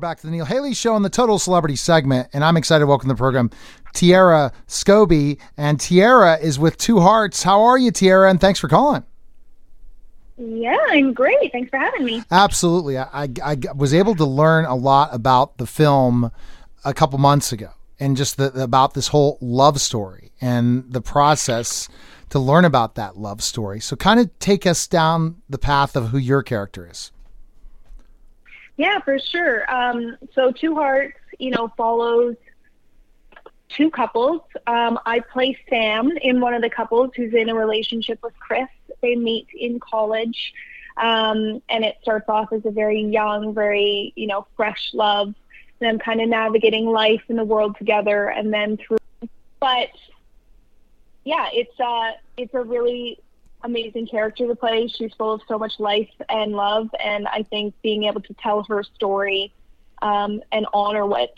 back to the Neil Haley Show on the Total Celebrity segment, and I'm excited to welcome to the program Tiera Skovbye. And Tiera is with Two Hearts. How are you, Tiera? And thanks for calling. Yeah, I'm great. Thanks for having me. Absolutely. I, I, I was able to learn a lot about the film a couple months ago and just the, about this whole love story and the process to learn about that love story. So, kind of take us down the path of who your character is. Yeah, for sure. Um, so Two Hearts, you know, follows two couples. Um, I play Sam in one of the couples who's in a relationship with Chris. They meet in college, um, and it starts off as a very young, very you know fresh love. Them kind of navigating life in the world together, and then through. But yeah, it's uh, it's a really amazing character to play. She's full of so much life and love, and I think being able to tell her story um, and honor what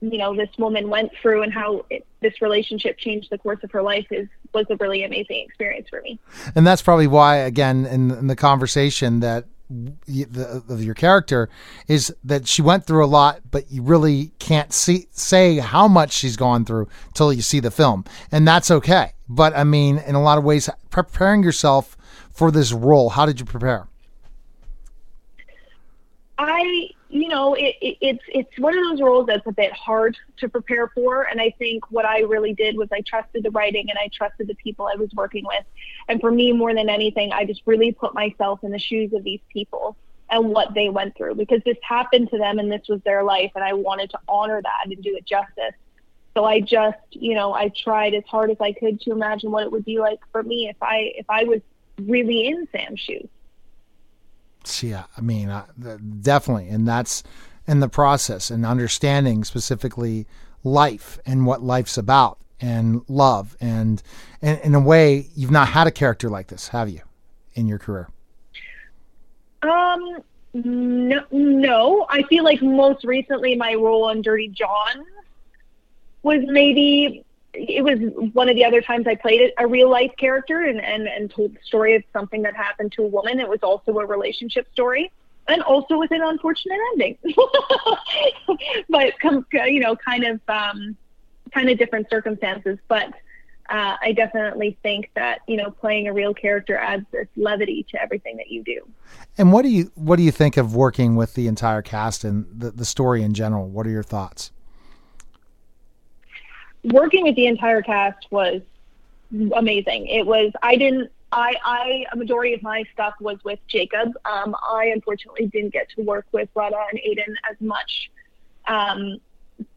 you know this woman went through and how it, this relationship changed the course of her life is was a really amazing experience for me. And that's probably why, again, in, in the conversation that the, of your character is that she went through a lot, but you really can't see say how much she's gone through till you see the film, and that's okay. But I mean, in a lot of ways, preparing yourself for this role, how did you prepare? I, you know, it, it, it's it's one of those roles that's a bit hard to prepare for, and I think what I really did was I trusted the writing and I trusted the people I was working with, and for me, more than anything, I just really put myself in the shoes of these people and what they went through because this happened to them and this was their life, and I wanted to honor that and do it justice. So I just, you know, I tried as hard as I could to imagine what it would be like for me if I if I was really in Sam's shoes. Yeah, I mean, uh, definitely, and that's in the process and understanding specifically life and what life's about and love and, and in a way you've not had a character like this, have you, in your career? Um, no, no. I feel like most recently my role on Dirty John was maybe it was one of the other times I played a real life character and, and, and told the story of something that happened to a woman. It was also a relationship story and also with an unfortunate ending. but you know, kind of um, kind of different circumstances. But uh, I definitely think that you know playing a real character adds this levity to everything that you do. And what do you what do you think of working with the entire cast and the, the story in general? What are your thoughts? Working with the entire cast was amazing. It was I didn't I I a majority of my stuff was with Jacob. Um, I unfortunately didn't get to work with Radha and Aiden as much um,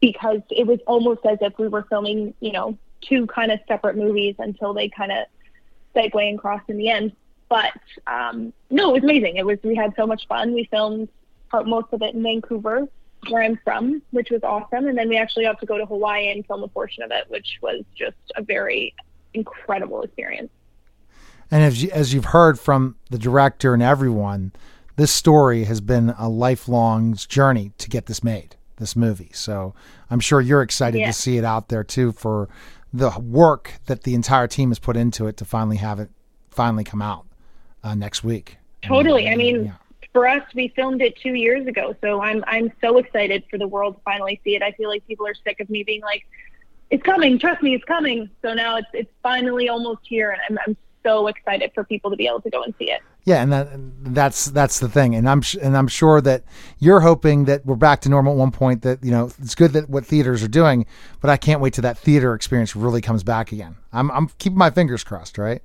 because it was almost as if we were filming, you know, two kind of separate movies until they kind of segue and cross in the end. But um, no, it was amazing. It was we had so much fun. We filmed part most of it in Vancouver where I'm from, which was awesome. And then we actually got to go to Hawaii and film a portion of it, which was just a very incredible experience. And as, you, as you've heard from the director and everyone, this story has been a lifelong journey to get this made, this movie. So I'm sure you're excited yeah. to see it out there too for the work that the entire team has put into it to finally have it finally come out uh, next week. Totally. I mean, yeah for us, we filmed it two years ago, so I'm I'm so excited for the world to finally see it. I feel like people are sick of me being like, "It's coming, trust me, it's coming." So now it's it's finally almost here, and I'm I'm so excited for people to be able to go and see it. Yeah, and that that's that's the thing, and I'm and I'm sure that you're hoping that we're back to normal at one point. That you know it's good that what theaters are doing, but I can't wait till that theater experience really comes back again. I'm I'm keeping my fingers crossed, right?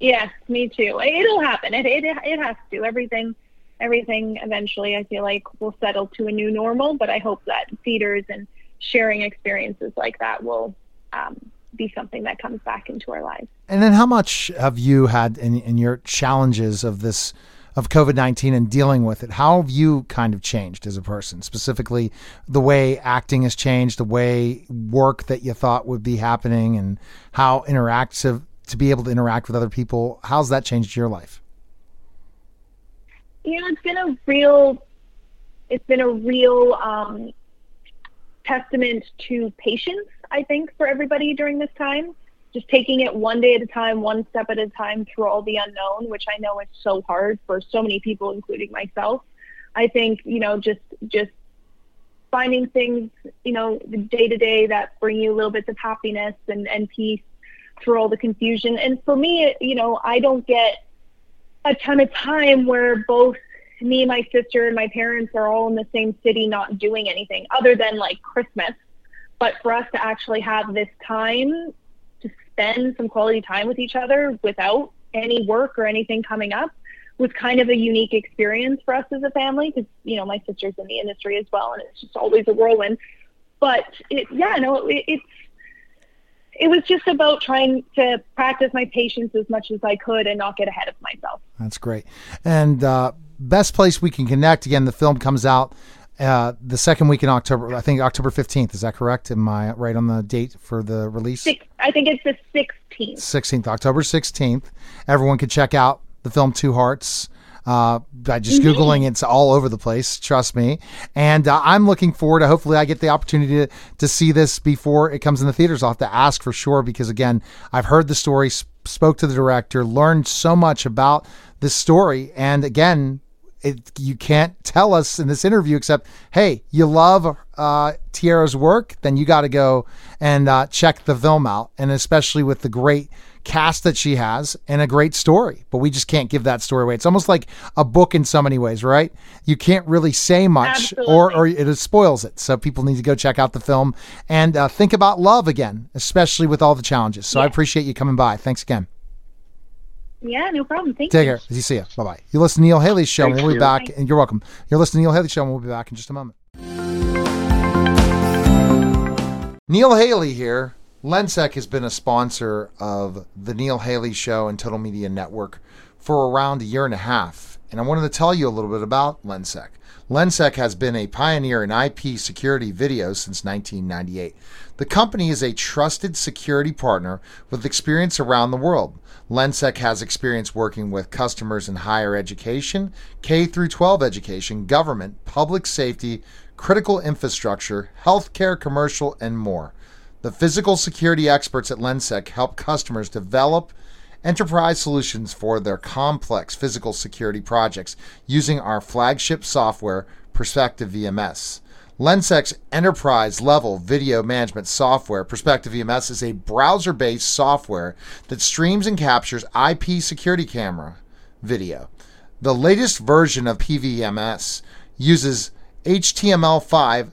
Yes, me too. It'll happen. It it it has to. Everything everything eventually I feel like will settle to a new normal, but I hope that theaters and sharing experiences like that will um, be something that comes back into our lives. And then how much have you had in, in your challenges of this of COVID 19 and dealing with it, how have you kind of changed as a person? Specifically, the way acting has changed, the way work that you thought would be happening, and how interactive to be able to interact with other people. How's that changed your life? You know, it's been a real, it's been a real um, testament to patience. I think for everybody during this time, just taking it one day at a time, one step at a time through all the unknown, which I know is so hard for so many people, including myself. I think you know, just just finding things, you know, day to day that bring you little bits of happiness and, and peace through all the confusion. And for me, you know, I don't get a ton of time where both me, my sister, and my parents are all in the same city not doing anything other than like Christmas. But for us to actually have this time to spend some quality time with each other without any work or anything coming up was kind of a unique experience for us as a family because you know my sister's in the industry as well and it's just always a whirlwind but it, yeah no it, it's it was just about trying to practice my patience as much as I could and not get ahead of myself. That's great. And uh, best place we can connect again. The film comes out uh, the second week in October. I think October fifteenth. Is that correct? Am I right on the date for the release? Six, I think it's the sixteenth. Sixteenth, October sixteenth. Everyone can check out the film Two Hearts. Uh, by just mm-hmm. googling, it's all over the place. Trust me. And uh, I'm looking forward to. Hopefully, I get the opportunity to, to see this before it comes in the theaters. I'll have to ask for sure because again, I've heard the story, spoke to the director, learned so much about this story, and again, it, you can't tell us in this interview except, hey, you love uh, Tiera's work, then you got to go and uh, check the film out, and especially with the great cast that she has and a great story, but we just can't give that story away. It's almost like a book in so many ways, right? You can't really say much or, or it spoils it. So people need to go check out the film and uh, think about love again, especially with all the challenges. So yeah. I appreciate you coming by. Thanks again. Yeah, no problem. Thank Take you. care. As you see you. Bye bye. You listen to Neil Haley's show. Thank we'll be back. And you're welcome. You're listening to Neil Haley's show, and we'll be back in just a moment. Neil Haley here Lensec has been a sponsor of the Neil Haley Show and Total Media Network for around a year and a half, and I wanted to tell you a little bit about Lensec. Lensec has been a pioneer in IP security video since 1998. The company is a trusted security partner with experience around the world. Lensec has experience working with customers in higher education, K through 12 education, government, public safety, critical infrastructure, healthcare, commercial, and more. The physical security experts at Lensec help customers develop enterprise solutions for their complex physical security projects using our flagship software, Perspective VMS. Lensec's enterprise level video management software, Perspective VMS, is a browser based software that streams and captures IP security camera video. The latest version of PVMS uses HTML5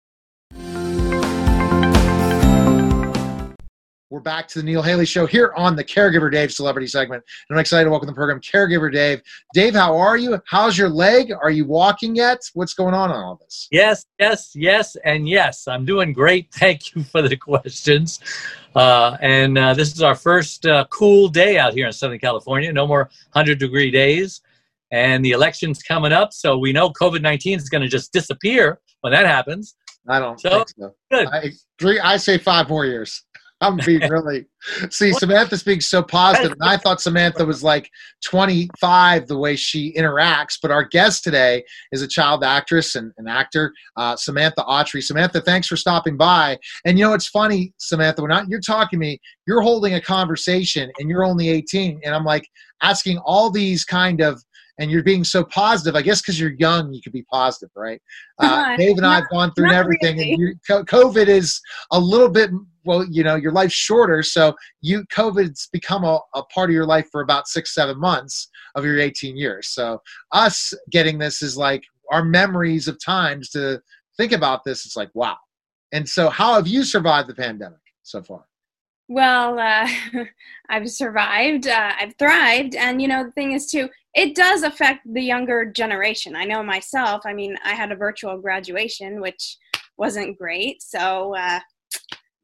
We're back to the Neil Haley Show here on the Caregiver Dave Celebrity segment. And I'm excited to welcome the program Caregiver Dave. Dave, how are you? How's your leg? Are you walking yet? What's going on on all this? Yes, yes, yes, and yes. I'm doing great. Thank you for the questions. Uh, and uh, this is our first uh, cool day out here in Southern California. No more 100 degree days. And the election's coming up, so we know COVID 19 is going to just disappear when that happens. I don't so, think so. Good. I, three, I say five more years. I'm being really. See, Samantha's being so positive, and I thought Samantha was like 25 the way she interacts. But our guest today is a child actress and an actor, uh, Samantha Autry. Samantha, thanks for stopping by. And you know, it's funny, Samantha, when I, you're talking to me, you're holding a conversation, and you're only 18, and I'm like asking all these kind of and you're being so positive. I guess because you're young, you could be positive, right? Uh, Dave and I have gone through everything, really. and you, COVID is a little bit well, you know, your life's shorter, so you COVID's become a, a part of your life for about six, seven months of your 18 years. So us getting this is like our memories of times to think about this. It's like wow. And so, how have you survived the pandemic so far? Well, uh, I've survived, uh, I've thrived, and you know the thing is too, it does affect the younger generation. I know myself. I mean, I had a virtual graduation, which wasn't great. So uh,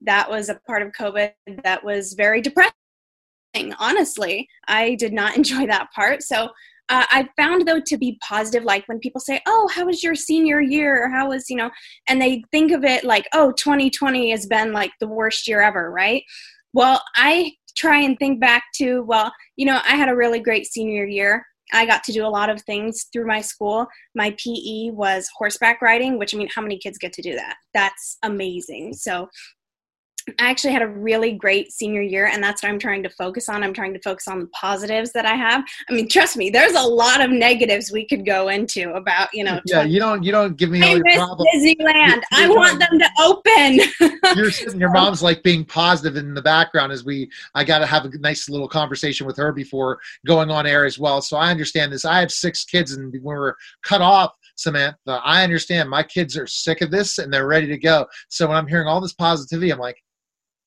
that was a part of COVID that was very depressing. Honestly, I did not enjoy that part. So uh, I found though to be positive, like when people say, "Oh, how was your senior year?" or "How was you know," and they think of it like, "Oh, 2020 has been like the worst year ever," right? Well, I try and think back to, well, you know, I had a really great senior year. I got to do a lot of things through my school. My PE was horseback riding, which I mean, how many kids get to do that? That's amazing. So I actually had a really great senior year, and that's what I'm trying to focus on. I'm trying to focus on the positives that I have. I mean, trust me, there's a lot of negatives we could go into about, you know. Yeah, 20- you don't, you don't give me all I your problems. Disneyland. You're, I want them to open. you're sitting, your mom's like being positive in the background as we. I got to have a nice little conversation with her before going on air as well. So I understand this. I have six kids, and when we're cut off, Samantha, I understand my kids are sick of this and they're ready to go. So when I'm hearing all this positivity, I'm like,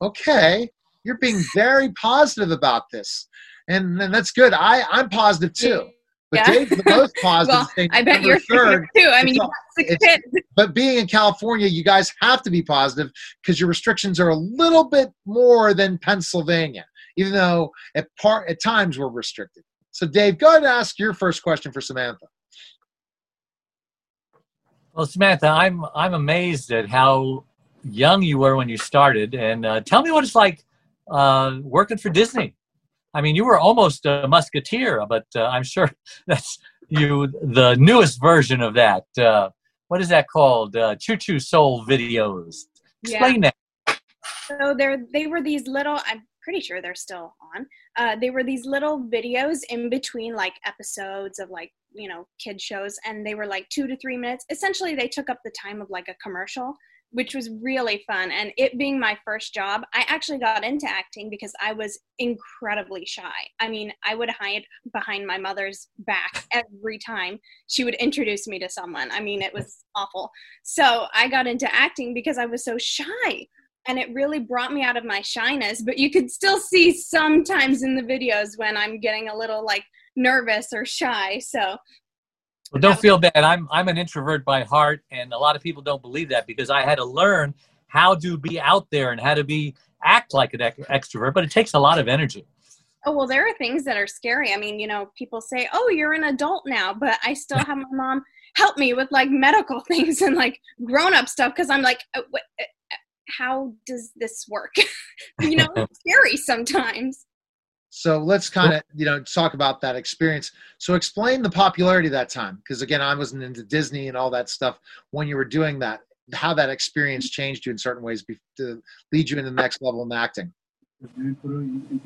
okay, you're being very positive about this. And, and that's good. I, I'm positive too. But yeah. Dave's the most positive well, I bet you're third too. I mean, you six kids. But being in California, you guys have to be positive because your restrictions are a little bit more than Pennsylvania, even though at part at times we're restricted. So, Dave, go ahead and ask your first question for Samantha. Well, Samantha, I'm I'm amazed at how young you were when you started, and uh, tell me what it's like uh, working for Disney. I mean, you were almost a musketeer, but uh, I'm sure that's you the newest version of that. Uh, what is that called? Uh, Choo Choo Soul videos. Explain yeah. that. So there, they were these little. I'm pretty sure they're still on. Uh, they were these little videos in between like episodes of like you know kid shows, and they were like two to three minutes. Essentially, they took up the time of like a commercial which was really fun. And it being my first job, I actually got into acting because I was incredibly shy. I mean, I would hide behind my mother's back every time she would introduce me to someone. I mean, it was awful. So I got into acting because I was so shy. And it really brought me out of my shyness, but you could still see sometimes in the videos when I'm getting a little like nervous or shy. So well, don't feel bad. I'm I'm an introvert by heart, and a lot of people don't believe that because I had to learn how to be out there and how to be act like an extrovert. But it takes a lot of energy. Oh well, there are things that are scary. I mean, you know, people say, "Oh, you're an adult now," but I still have my mom help me with like medical things and like grown up stuff because I'm like, uh, what, uh, how does this work? you know, scary sometimes. So let's kind of you know talk about that experience. So explain the popularity that time, because again, I wasn't into Disney and all that stuff when you were doing that. How that experience changed you in certain ways to lead you into the next level in acting.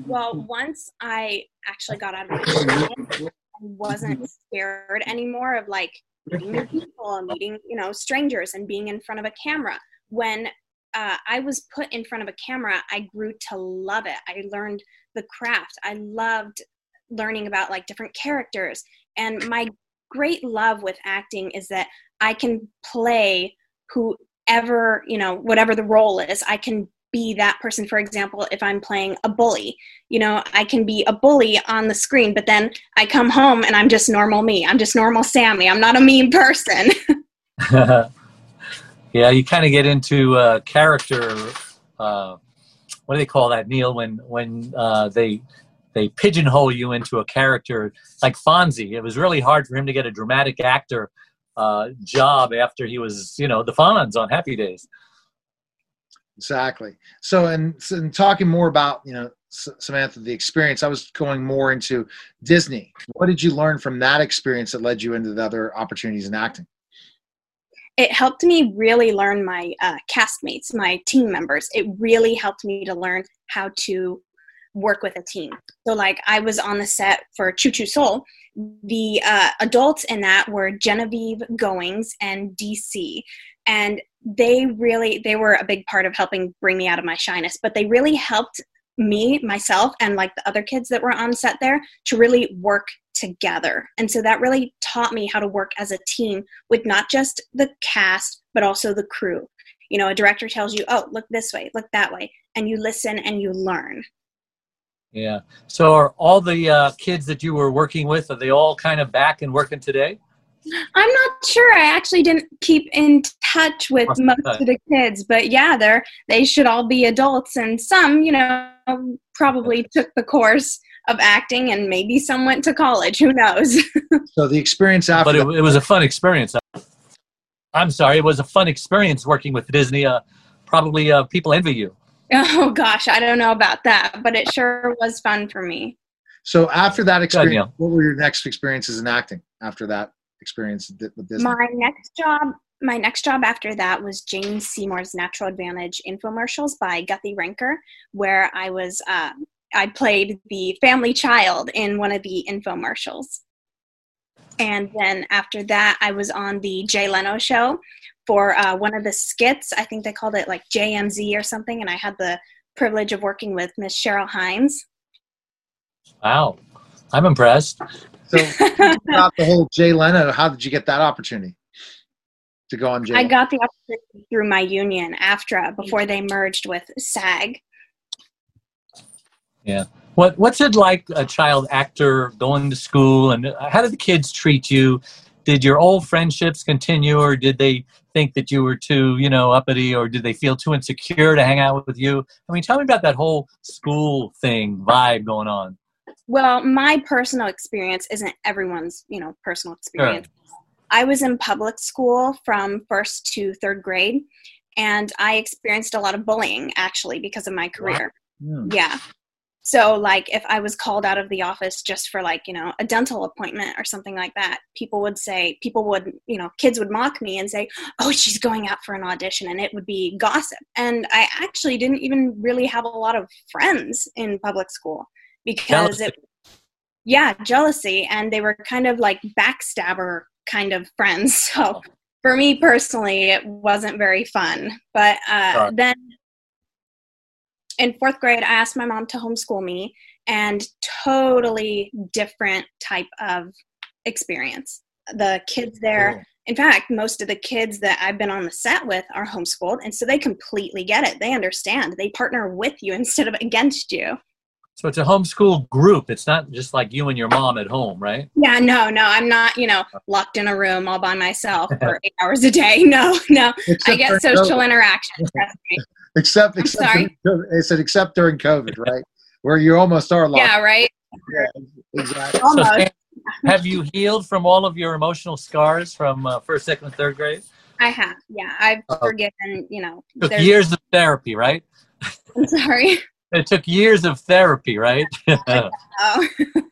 Well, once I actually got out of my I wasn't scared anymore of like meeting people and meeting you know strangers and being in front of a camera. When uh, I was put in front of a camera, I grew to love it. I learned the craft. I loved learning about like different characters. And my great love with acting is that I can play whoever, you know, whatever the role is. I can be that person. For example, if I'm playing a bully, you know, I can be a bully on the screen, but then I come home and I'm just normal me. I'm just normal Sammy. I'm not a mean person. yeah, you kind of get into uh, character uh, what do they call that, Neil? When when uh, they they pigeonhole you into a character like Fonzie. It was really hard for him to get a dramatic actor uh, job after he was, you know, the Fonz on Happy Days. Exactly. So, and, and talking more about, you know, Samantha, the experience, I was going more into Disney. What did you learn from that experience that led you into the other opportunities in acting? It helped me really learn my uh, castmates, my team members. It really helped me to learn how to work with a team. So, like, I was on the set for Choo Choo Soul. The uh, adults in that were Genevieve Goings and DC, and they really they were a big part of helping bring me out of my shyness. But they really helped me, myself, and like the other kids that were on set there to really work together. And so that really taught me how to work as a team with not just the cast, but also the crew. You know, a director tells you, oh, look this way, look that way, and you listen and you learn. Yeah. So are all the uh, kids that you were working with, are they all kind of back and working today? I'm not sure. I actually didn't keep in touch with most of the kids, but yeah, they're they should all be adults, and some, you know, probably took the course of acting, and maybe some went to college. Who knows? so the experience after, but it, it, was a fun experience. I'm sorry, it was a fun experience working with Disney. Uh, probably uh, people envy you. Oh gosh, I don't know about that, but it sure was fun for me. So after that experience, what were your next experiences in acting after that experience with Disney? My next job, my next job after that was Jane Seymour's Natural Advantage infomercials by Guthy Renker, where I was uh, I played the family child in one of the infomercials. And then after that, I was on the Jay Leno show for uh, one of the skits. I think they called it like JMZ or something. And I had the privilege of working with Miss Cheryl Hines. Wow. I'm impressed. So, about the whole Jay Leno, how did you get that opportunity to go on Jay? I got the opportunity through my union, AFTRA, before they merged with SAG. Yeah. What What's it like, a child actor going to school, and how did the kids treat you? Did your old friendships continue, or did they think that you were too, you know, uppity, or did they feel too insecure to hang out with you? I mean, tell me about that whole school thing vibe going on. Well, my personal experience isn't everyone's, you know, personal experience. Sure. I was in public school from first to third grade, and I experienced a lot of bullying actually because of my career. Wow. Yeah. So, like, if I was called out of the office just for, like, you know, a dental appointment or something like that, people would say, people would, you know, kids would mock me and say, oh, she's going out for an audition, and it would be gossip. And I actually didn't even really have a lot of friends in public school because jealousy. it, yeah, jealousy. And they were kind of like backstabber kind of friends. So, for me personally, it wasn't very fun. But uh, then in fourth grade, I asked my mom to homeschool me, and totally different type of experience. The kids there, in fact, most of the kids that I've been on the set with are homeschooled, and so they completely get it. They understand. They partner with you instead of against you. So it's a homeschool group. It's not just like you and your mom at home, right? Yeah, no, no. I'm not, you know, locked in a room all by myself for eight hours a day. No, no. Except I get social interaction. Trust me except except sorry. it said except during COVID, right? Where you almost are locked. Yeah, right. Yeah, exactly. Almost. So, have you healed from all of your emotional scars from uh, first, second, and third grade? I have. Yeah, I've uh, forgiven. You know, took years of therapy, right? I'm sorry. it took years of therapy, right? oh.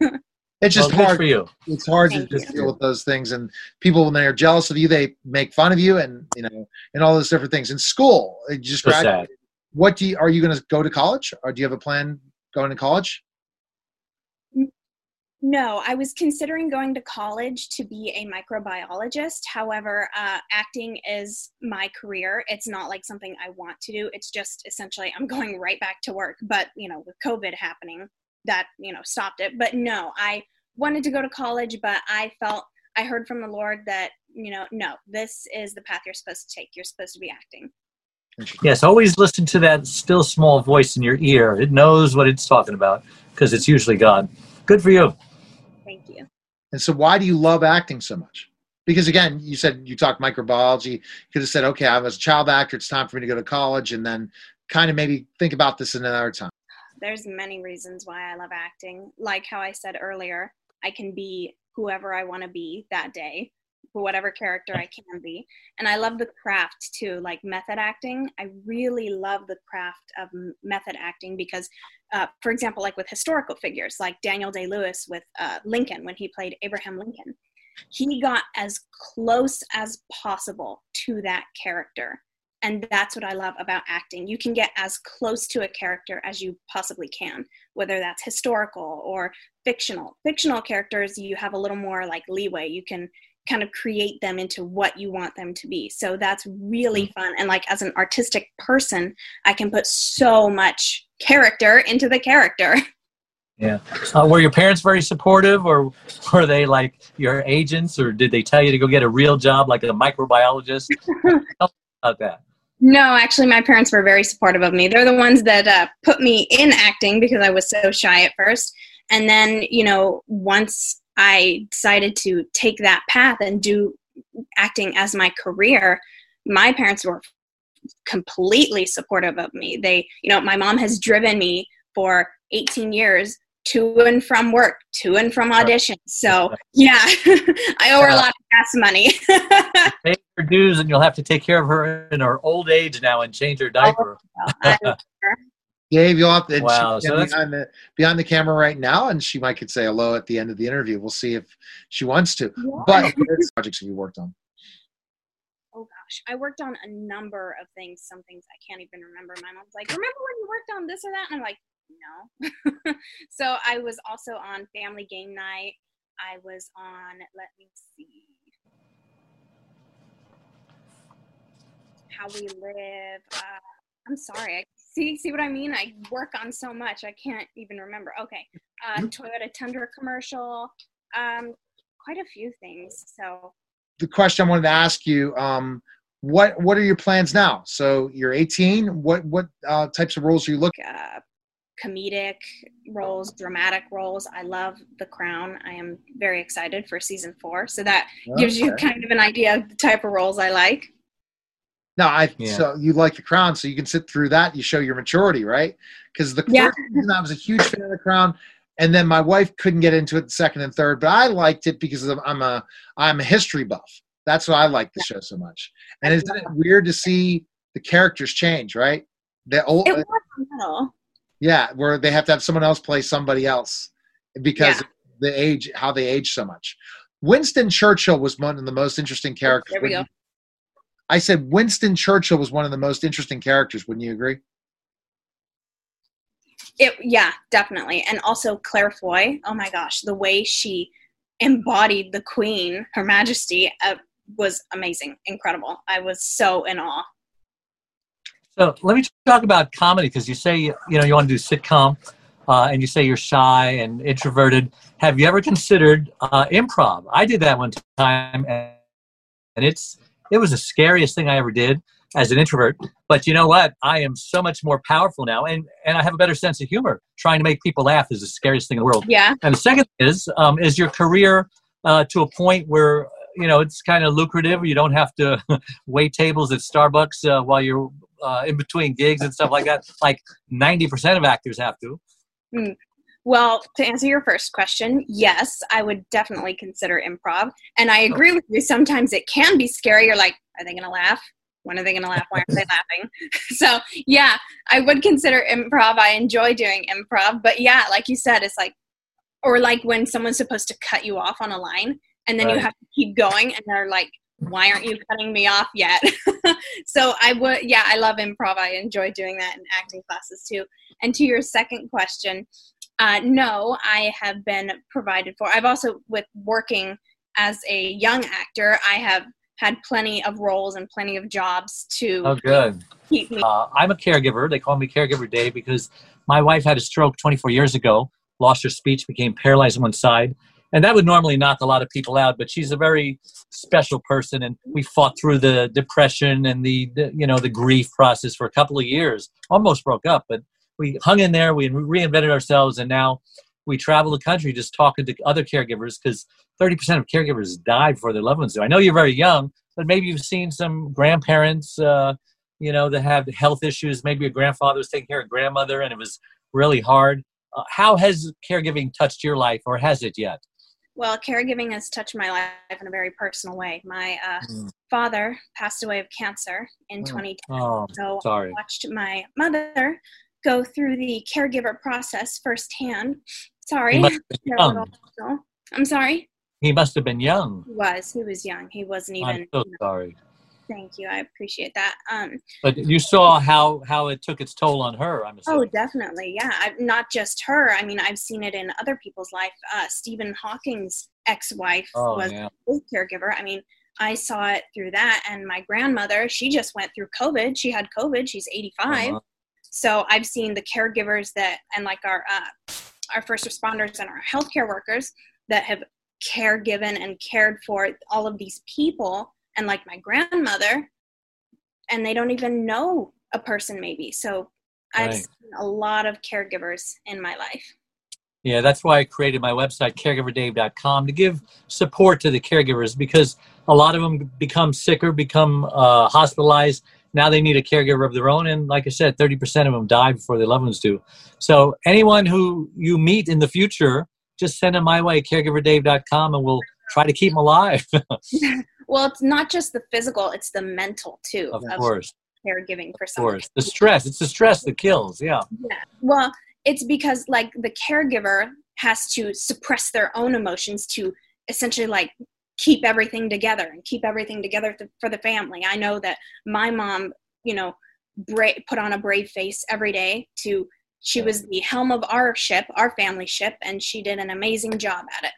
it's just well, hard for you. It's hard Thank to just deal with those things, and people when they're jealous of you, they make fun of you, and you know, and all those different things. In school, you just graduated. What do you, are you going to go to college, or do you have a plan going to college? No, I was considering going to college to be a microbiologist. However, uh, acting is my career. It's not like something I want to do. It's just essentially I'm going right back to work. But you know, with COVID happening, that you know stopped it. But no i wanted to go to college but i felt i heard from the lord that you know no this is the path you're supposed to take. You're supposed to be acting. Yes always listen to that still small voice in your ear. It knows what it's talking about because it's usually god. Good for you. Thank you. And so why do you love acting so much? Because again you said you talked microbiology. You could have said okay i was a child actor. It's time for me to go to college and then kind of maybe think about this another time there's many reasons why I love acting. Like how I said earlier, I can be whoever I want to be that day, whatever character I can be. And I love the craft too, like method acting. I really love the craft of method acting because, uh, for example, like with historical figures, like Daniel Day Lewis with uh, Lincoln when he played Abraham Lincoln, he got as close as possible to that character and that's what I love about acting. You can get as close to a character as you possibly can, whether that's historical or fictional. Fictional characters, you have a little more like leeway. You can kind of create them into what you want them to be. So that's really mm. fun. And like as an artistic person, I can put so much character into the character. Yeah. Uh, were your parents very supportive, or were they like your agents, or did they tell you to go get a real job like a microbiologist? about that. No, actually, my parents were very supportive of me. They're the ones that uh, put me in acting because I was so shy at first. And then, you know, once I decided to take that path and do acting as my career, my parents were completely supportive of me. They, you know, my mom has driven me for 18 years to and from work, to and from auditions. So yeah, I owe her a uh, lot of gas money. Pay her dues, and you'll have to take care of her in her old age now and change her oh, diaper. Oh, Dave, you'll have to wow, so behind the behind the camera right now, and she might could say hello at the end of the interview. We'll see if she wants to. Yeah. But what projects have you worked on? Oh gosh, I worked on a number of things. Some things I can't even remember. My mom's like, "Remember when you worked on this or that?" And I'm like, "No." so I was also on Family Game Night. I was on. Let me see. How we live. Uh, I'm sorry. I see see what I mean? I work on so much I can't even remember. Okay. Uh, mm-hmm. Toyota Tundra commercial. Um, quite a few things. So the question I wanted to ask you, um, what what are your plans now? So you're 18. What what uh, types of roles are you looking? Uh, comedic roles, dramatic roles. I love The Crown. I am very excited for season four. So that okay. gives you kind of an idea of the type of roles I like. No, I yeah. so you like the crown, so you can sit through that. You show your maturity, right? Because the yeah. first season, I was a huge fan of the crown, and then my wife couldn't get into it the second and third, but I liked it because I'm a I'm a history buff. That's why I like the show so much. And isn't it weird to see the characters change, right? The old, it was yeah, where they have to have someone else play somebody else because yeah. the age, how they age so much. Winston Churchill was one of the most interesting characters. There we go. I said Winston Churchill was one of the most interesting characters. Wouldn't you agree? It yeah, definitely. And also Claire Foy. Oh my gosh, the way she embodied the Queen, Her Majesty, uh, was amazing, incredible. I was so in awe. So let me talk about comedy because you say you know you want to do sitcom, uh, and you say you're shy and introverted. Have you ever considered uh, improv? I did that one time, and it's it was the scariest thing I ever did as an introvert. But you know what? I am so much more powerful now, and and I have a better sense of humor. Trying to make people laugh is the scariest thing in the world. Yeah. And the second is um, is your career uh, to a point where you know it's kind of lucrative. You don't have to wait tables at Starbucks uh, while you're uh, in between gigs and stuff like that. Like ninety percent of actors have to. Mm. Well, to answer your first question, yes, I would definitely consider improv. And I agree with you. Sometimes it can be scary. You're like, are they going to laugh? When are they going to laugh? Why aren't they laughing? So, yeah, I would consider improv. I enjoy doing improv. But yeah, like you said, it's like, or like when someone's supposed to cut you off on a line and then right. you have to keep going and they're like, why aren't you cutting me off yet? so I would, yeah, I love improv. I enjoy doing that in acting classes too. And to your second question, uh, no, I have been provided for. I've also, with working as a young actor, I have had plenty of roles and plenty of jobs to oh, good. keep me. Uh, I'm a caregiver. They call me Caregiver Dave because my wife had a stroke 24 years ago, lost her speech, became paralyzed on one side. And that would normally knock a lot of people out, but she's a very special person, and we fought through the depression and the, the you know the grief process for a couple of years. Almost broke up, but we hung in there, we reinvented ourselves, and now we travel the country just talking to other caregivers because 30% of caregivers die before their loved ones do. I know you're very young, but maybe you've seen some grandparents, uh, you know, that have health issues. Maybe your grandfather was taking care of grandmother and it was really hard. Uh, how has caregiving touched your life, or has it yet? Well, caregiving has touched my life in a very personal way. My uh, mm. father passed away of cancer in mm. 2010. Oh, so sorry. I watched my mother go through the caregiver process firsthand. Sorry. I'm sorry. He must have been young. He was. He was young. He wasn't even. I'm so sorry. Thank you. I appreciate that. Um, but you saw how how it took its toll on her. I'm assuming. Oh, definitely. Yeah. I, not just her. I mean, I've seen it in other people's life. Uh, Stephen Hawking's ex-wife oh, was yeah. a caregiver. I mean, I saw it through that. And my grandmother, she just went through COVID. She had COVID. She's 85. Uh-huh. So I've seen the caregivers that, and like our uh, our first responders and our healthcare workers that have caregiven and cared for all of these people, and like my grandmother, and they don't even know a person maybe. So I've seen a lot of caregivers in my life. Yeah, that's why I created my website, caregiverdave.com, to give support to the caregivers because a lot of them become sicker, become uh, hospitalized, now they need a caregiver of their own. And like I said, 30% of them die before their loved ones do. So anyone who you meet in the future, just send them my way, caregiverdave.com, and we'll try to keep them alive. well, it's not just the physical, it's the mental too. Of, of course. caregiving for someone. Of course, the stress. It's the stress that kills. Yeah. Yeah. Well, it's because like the caregiver has to suppress their own emotions to essentially like keep everything together and keep everything together th- for the family. I know that my mom, you know, bra- put on a brave face every day to she was the helm of our ship, our family ship, and she did an amazing job at it.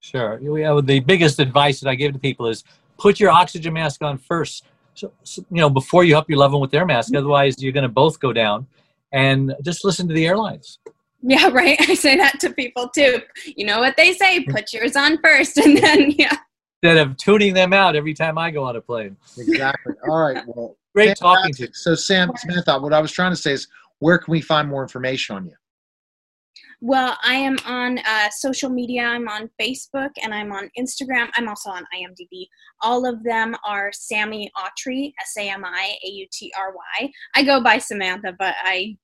Sure. Yeah, the biggest advice that I give to people is put your oxygen mask on first. So, so you know, before you help your loved one with their mask, mm-hmm. otherwise you're going to both go down. And just listen to the airlines. Yeah, right. I say that to people too. You know what they say: mm-hmm. put yours on first, and then yeah. Instead of tuning them out every time I go on a plane. Exactly. All right. Well, Great talking to you. So, Sam Samantha, what I was trying to say is, where can we find more information on you? Well, I am on uh, social media. I'm on Facebook and I'm on Instagram. I'm also on IMDb. All of them are Sami Autry, S A M I A U T R Y. I go by Samantha, but I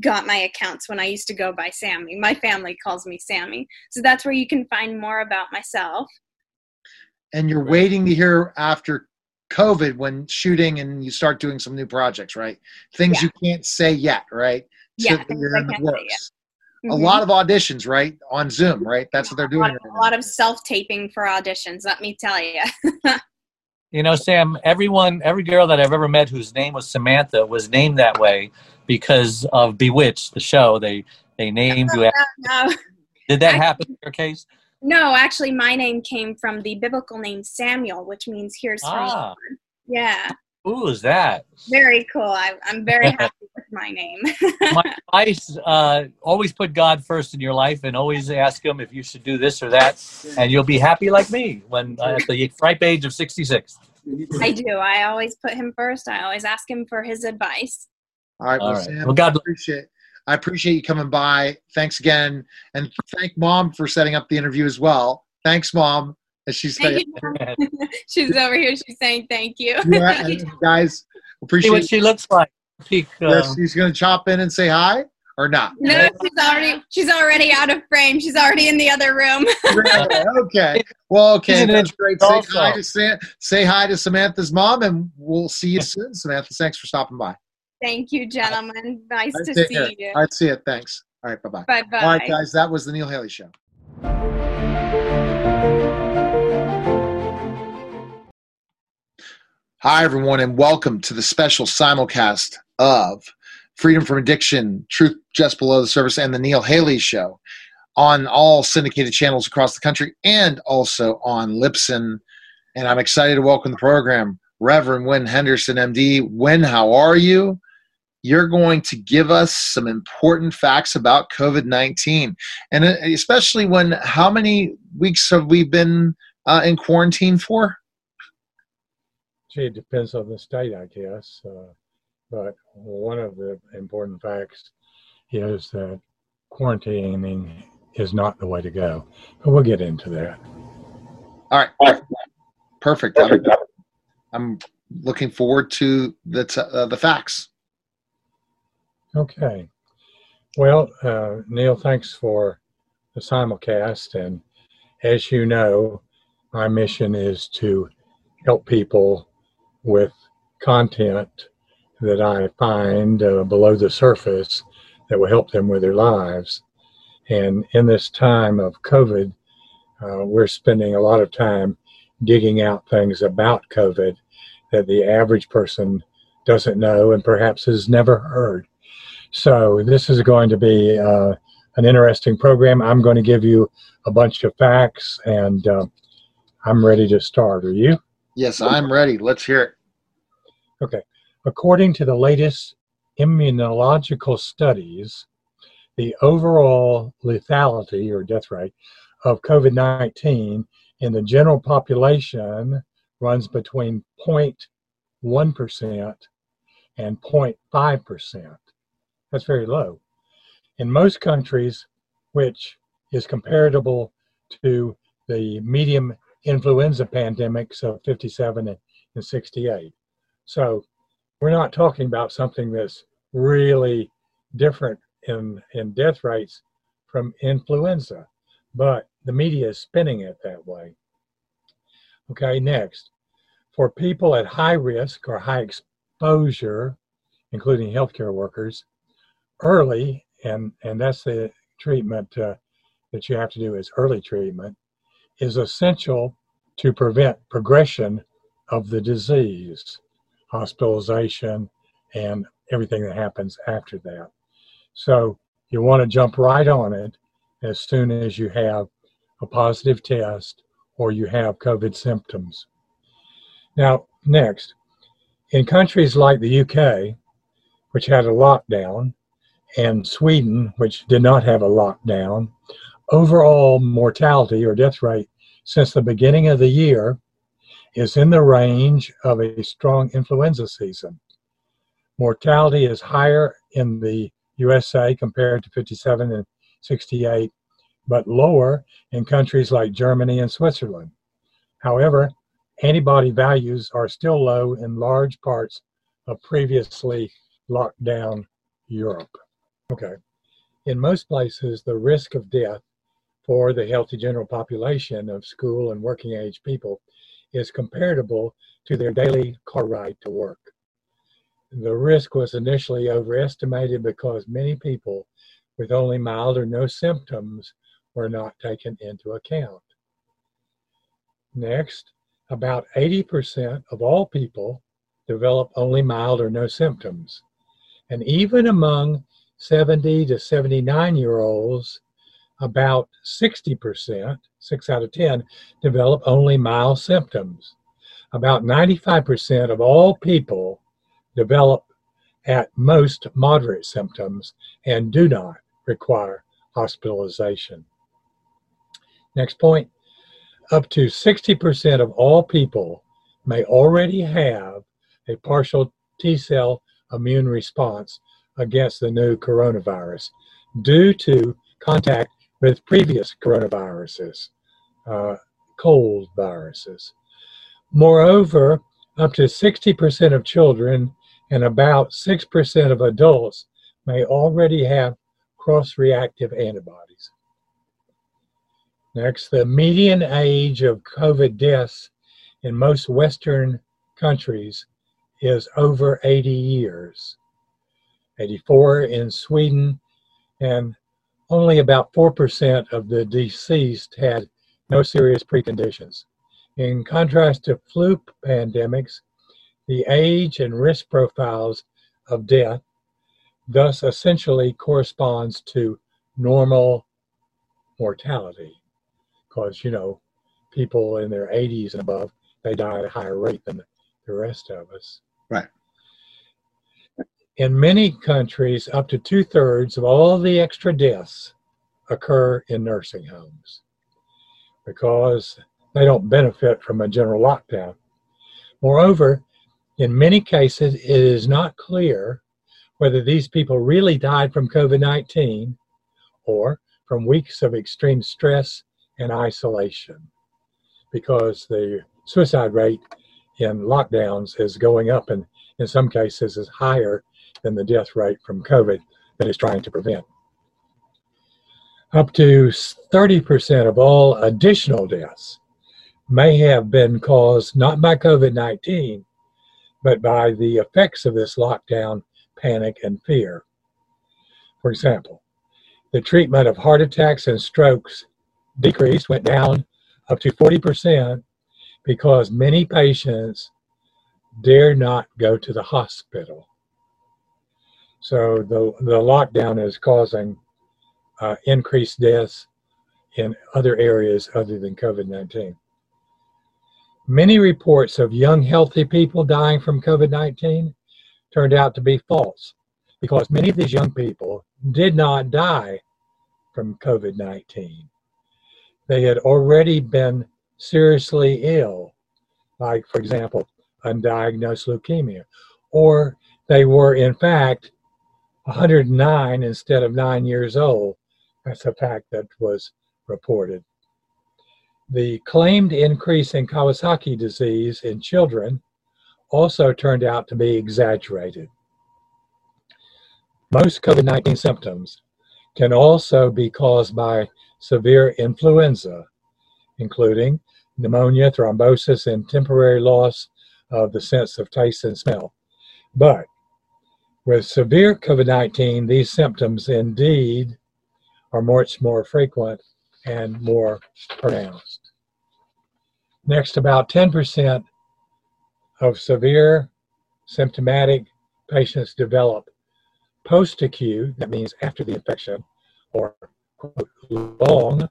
got my accounts when I used to go by Sammy. My family calls me Sammy. So that's where you can find more about myself. And you're waiting to hear after COVID when shooting and you start doing some new projects, right? Things Yeah. you can't say yet, right? Yeah, that things you're I the can't say works. A lot of auditions, right? On Zoom, right? That's what they're a doing. lot, right a lot of self taping for auditions, let me tell you. You know, Sam, everyone, every girl that I've ever met whose name was Samantha was named that way because of Bewitched, the show. They they named you. after- no, Did that happen in your case? no, actually, my name came from the biblical name Samuel, which means here's from Ah, God. Yeah, who is that? very cool. I, I'm very happy with my name. My advice: uh, always put God first in your life, and always ask Him if you should do this or that, and you'll be happy like me when uh, at the ripe age of sixty-six. I do. I always put him first. I always ask him for his advice. All right, well, All right. Sam, Well, God I bless. appreciate I appreciate you coming by. Thanks again, and thank Mom for setting up the interview as well. Thanks, Mom. As she's Thank saying, you. She's over here. She's saying thank you. Yeah, and guys, See what she looks like. Peak. Uh, Yes, she's going to chop in and say hi or not. no, she's already she's already out of frame. She's already in the other room. okay. Well, okay. That's great. Say hi, to Sam, say hi to Samantha's mom, and we'll see you soon. Samantha, thanks for stopping by. Thank you, gentlemen. Nice All right, to see care. you. All right, see it. Thanks. All right, bye bye. Bye bye. All right, guys, that was the Neil Haley Show. Hi, everyone, and welcome to the special simulcast of Freedom from Addiction, Truth Just Below the Surface, and the Neil Haley Show on all syndicated channels across the country and also on Libsyn. And I'm excited to welcome the program Reverend Winn Henderson, MD. Winn, how are you? You're going to give us some important facts about COVID 19. And uh, especially when, how many weeks have we been uh, in quarantine for? Gee, it depends on the state, I guess. Uh, but one of the important facts is that quarantining is not the way to go. But we'll get into that. All right. Perfect. I'm, I'm looking forward to the, t- uh, the facts. Okay. Well, uh, Neil, thanks for the simulcast. And as you know, my mission is to help people with content that I find uh, below the surface that will help them with their lives. And in this time of COVID, uh, we're spending a lot of time digging out things about COVID that the average person doesn't know and perhaps has never heard. So this is going to be uh, an interesting program. I'm going to give you a bunch of facts, and uh, I'm ready to start. Are you? Yes, I'm ready. Let's hear it. Okay. According to the latest immunological studies, the overall lethality or death rate of COVID 19 in the general population runs between 0.1% and 0.5%. That's very low. In most countries, which is comparable to the medium influenza pandemics of 57 and and 68. So we're not talking about something that's really different in, in death rates from influenza, but the media is spinning it that way. Okay, next. For people at high risk or high exposure, including healthcare workers, early, and, and that's the treatment uh, that you have to do is early treatment, is essential to prevent progression of the disease, hospitalization, and everything that happens after that. So you want to jump right on it as soon as you have a positive test or you have COVID symptoms. Now, next, in countries like the UK, which had a lockdown, and Sweden, which did not have a lockdown, overall mortality or death rate since the beginning of the year is in the range of a strong influenza season. Mortality is higher in the USA compared to 57 and 68, but lower in countries like Germany and Switzerland. However, antibody values are still low in large parts of previously locked down Europe. Okay. In most places, the risk of death for the healthy general population of school and working age people is comparable to their daily car ride to work. The risk was initially overestimated because many people with only mild or no symptoms were not taken into account. Next, about 80% of all people develop only mild or no symptoms. And even among 70 to 79 year olds, about 60%, 6 out of 10, develop only mild symptoms. About 95% of all people develop at most moderate symptoms and do not require hospitalization. Next point up to 60% of all people may already have a partial T cell immune response against the new coronavirus due to contact with previous coronaviruses, uh, cold viruses. Moreover, up to 60% of children and about 6% of adults may already have cross reactive antibodies. Next, the median age of COVID deaths in most Western countries is over 80 years. 84 in Sweden, and only about 4% of the deceased had no serious preconditions. In contrast to flu pandemics, the age and risk profiles of death thus essentially corresponds to normal mortality because you know people in their 80s and above they die at a higher rate than the rest of us right in many countries up to two-thirds of all the extra deaths occur in nursing homes because they don't benefit from a general lockdown. Moreover in many cases it is not clear whether these people really died from covid-19 or from weeks of extreme stress and isolation because the suicide rate in lockdowns is going up and in some cases is higher than the death rate from COVID that is trying to prevent. Up to 30% of all additional deaths may have been caused not by COVID 19, but by the effects of this lockdown, panic, and fear. For example, the treatment of heart attacks and strokes decreased, went down up to 40% because many patients dare not go to the hospital. So the, the lockdown is causing uh, increased deaths in other areas other than COVID 19. Many reports of young, healthy people dying from COVID 19 turned out to be false because many of these young people did not die from COVID 19 they had already been seriously ill, like, for example, undiagnosed leukemia, or they were, in fact, 109 instead of nine years old. That's a fact that was reported. The claimed increase in Kawasaki disease in children also turned out to be exaggerated. Most COVID 19 symptoms can also be caused by severe influenza, including pneumonia, thrombosis, and temporary loss of the sense of taste and smell. But with severe COVID 19, these symptoms indeed are much more frequent and more pronounced. Next, about 10% of severe symptomatic patients develop post acute, that means after the infection, or quote, long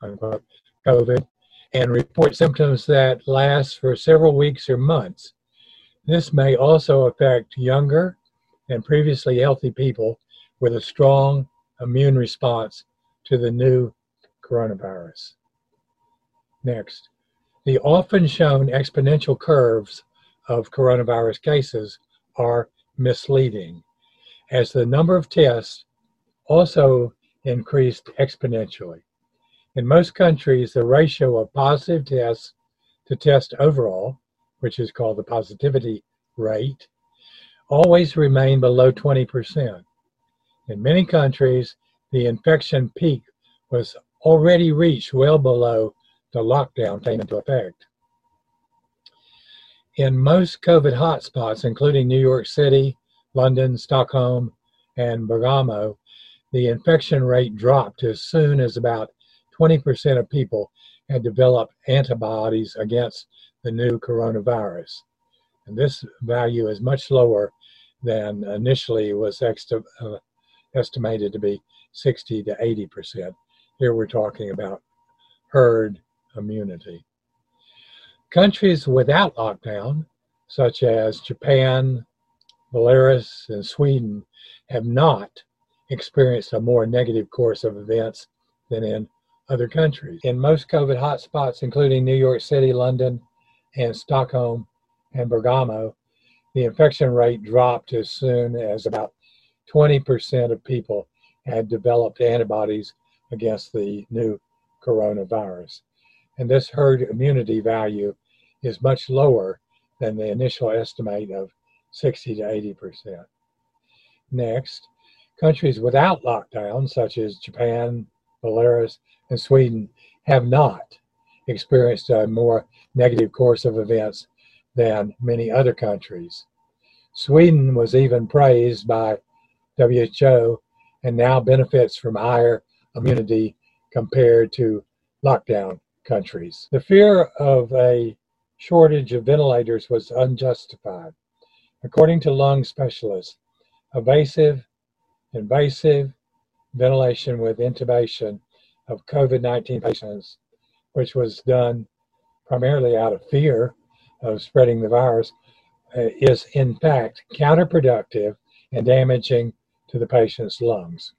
unquote, COVID, and report symptoms that last for several weeks or months. This may also affect younger and previously healthy people with a strong immune response to the new coronavirus. Next, the often shown exponential curves of coronavirus cases are misleading, as the number of tests also increased exponentially. In most countries, the ratio of positive tests to test overall, which is called the positivity rate, always remain below 20%. In many countries, the infection peak was already reached well below the lockdown came into effect. In most COVID hotspots, including New York City, London, Stockholm, and Bergamo, the infection rate dropped as soon as about 20% of people had developed antibodies against the new coronavirus. And this value is much lower than initially was uh, estimated to be 60 to 80%. Here we're talking about herd immunity. Countries without lockdown, such as Japan, Belarus, and Sweden, have not experienced a more negative course of events than in other countries. In most COVID hotspots, including New York City, London, and Stockholm and Bergamo, the infection rate dropped as soon as about 20% of people had developed antibodies against the new coronavirus. And this herd immunity value is much lower than the initial estimate of 60 to 80%. Next, countries without lockdown, such as Japan, Belarus, and Sweden, have not experienced a more negative course of events than many other countries. Sweden was even praised by WHO and now benefits from higher immunity compared to lockdown countries. The fear of a shortage of ventilators was unjustified. According to lung specialists, evasive, invasive ventilation with intubation of COVID 19 patients, which was done primarily out of fear of spreading the virus, uh, is in fact counterproductive and damaging to the patient's lungs.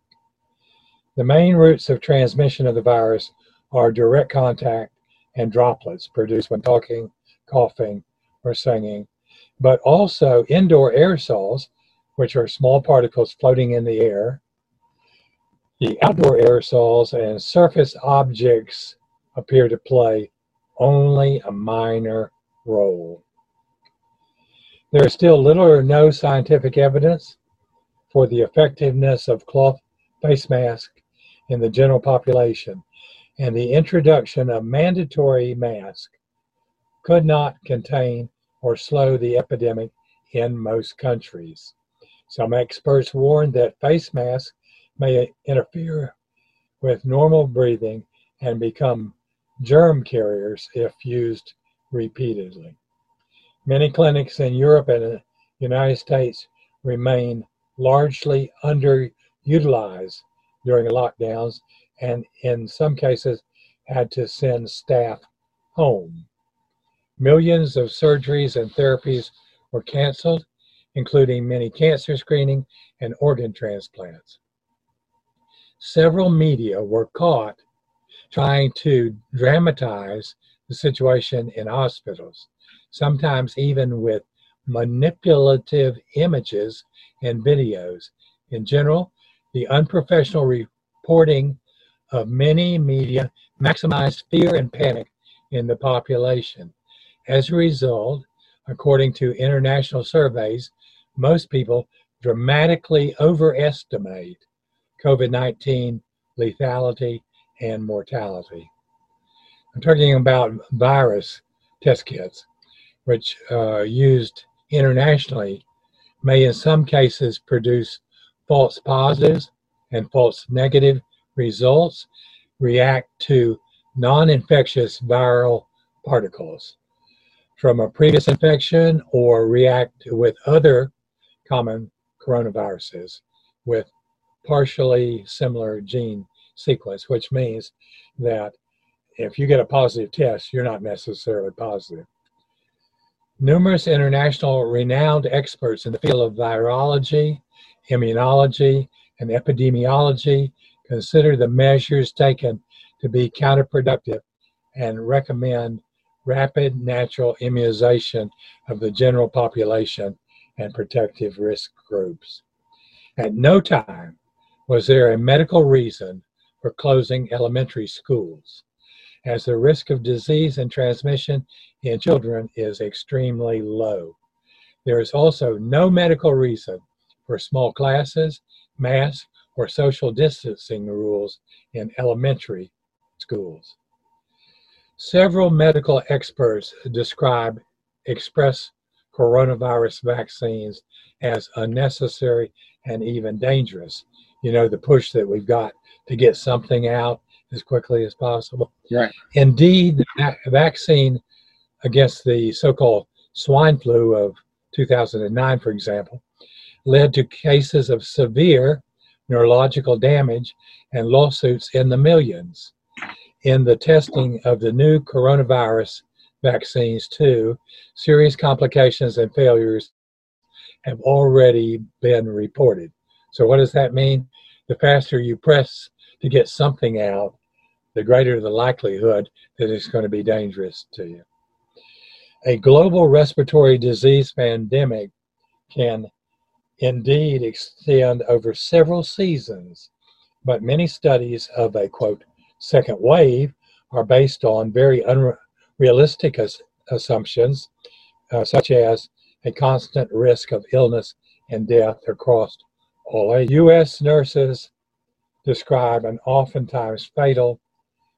The main routes of transmission of the virus are direct contact and droplets produced when talking, coughing, or singing, but also indoor aerosols, which are small particles floating in the air. The outdoor aerosols and surface objects appear to play only a minor role. There is still little or no scientific evidence for the effectiveness of cloth face masks in the general population, and the introduction of mandatory masks could not contain or slow the epidemic in most countries. Some experts warn that face masks may interfere with normal breathing and become germ carriers if used repeatedly. Many clinics in Europe and the United States remain largely underutilized during lockdowns and in some cases had to send staff home. Millions of surgeries and therapies were canceled, including many cancer screening and organ transplants. Several media were caught trying to dramatize the situation in hospitals, sometimes even with manipulative images and videos. In general, the unprofessional reporting of many media maximized fear and panic in the population. As a result, according to international surveys, most people dramatically overestimate COVID 19 lethality and mortality. I'm talking about virus test kits, which uh, used internationally may in some cases produce false positives and false negative results, react to non infectious viral particles from a previous infection or react with other common coronaviruses with partially similar gene sequence, which means that if you get a positive test, you're not necessarily positive. Numerous international renowned experts in the field of virology, immunology, and epidemiology consider the measures taken to be counterproductive and recommend rapid natural immunization of the general population and protective risk groups. At no time was there a medical reason for closing elementary schools, as the risk of disease and transmission in children is extremely low. There is also no medical reason for small classes, masks, or social distancing rules in elementary schools. Several medical experts describe express coronavirus vaccines as unnecessary and even dangerous. You know, the push that we've got to get something out as quickly as possible. Right. Indeed, the vaccine against the so called swine flu of 2009, for example, led to cases of severe neurological damage and lawsuits in the millions. In the testing of the new coronavirus vaccines, too, serious complications and failures have already been reported. So, what does that mean? The faster you press to get something out, the greater the likelihood that it's going to be dangerous to you. A global respiratory disease pandemic can indeed extend over several seasons, but many studies of a quote second wave are based on very unrealistic as- assumptions, uh, such as a constant risk of illness and death across all. U.S. nurses describe an oftentimes fatal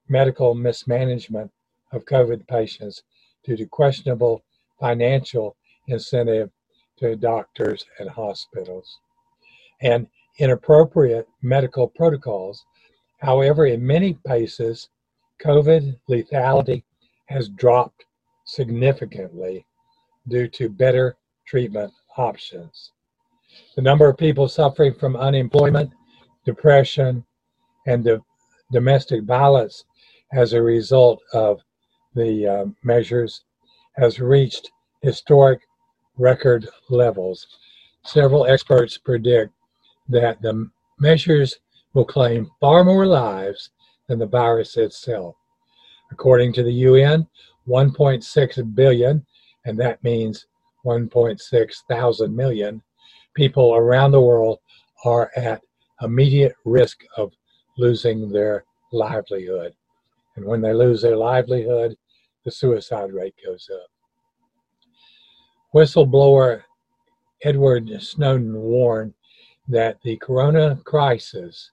medical mismanagement of COVID patients due to questionable financial incentive to doctors and hospitals and inappropriate medical protocols. However, in many cases, COVID lethality has dropped significantly due to better treatment options. The number of people suffering from unemployment, depression, and the domestic violence as a result of the uh, measures has reached historic record levels. Several experts predict that the measures will claim far more lives than the virus itself. According to the UN, 1.6 billion, and that means 1.6 thousand million people around the world are at immediate risk of losing their livelihood. And when they lose their livelihood, the suicide rate goes up. Whistleblower Edward Snowden warned that the corona crisis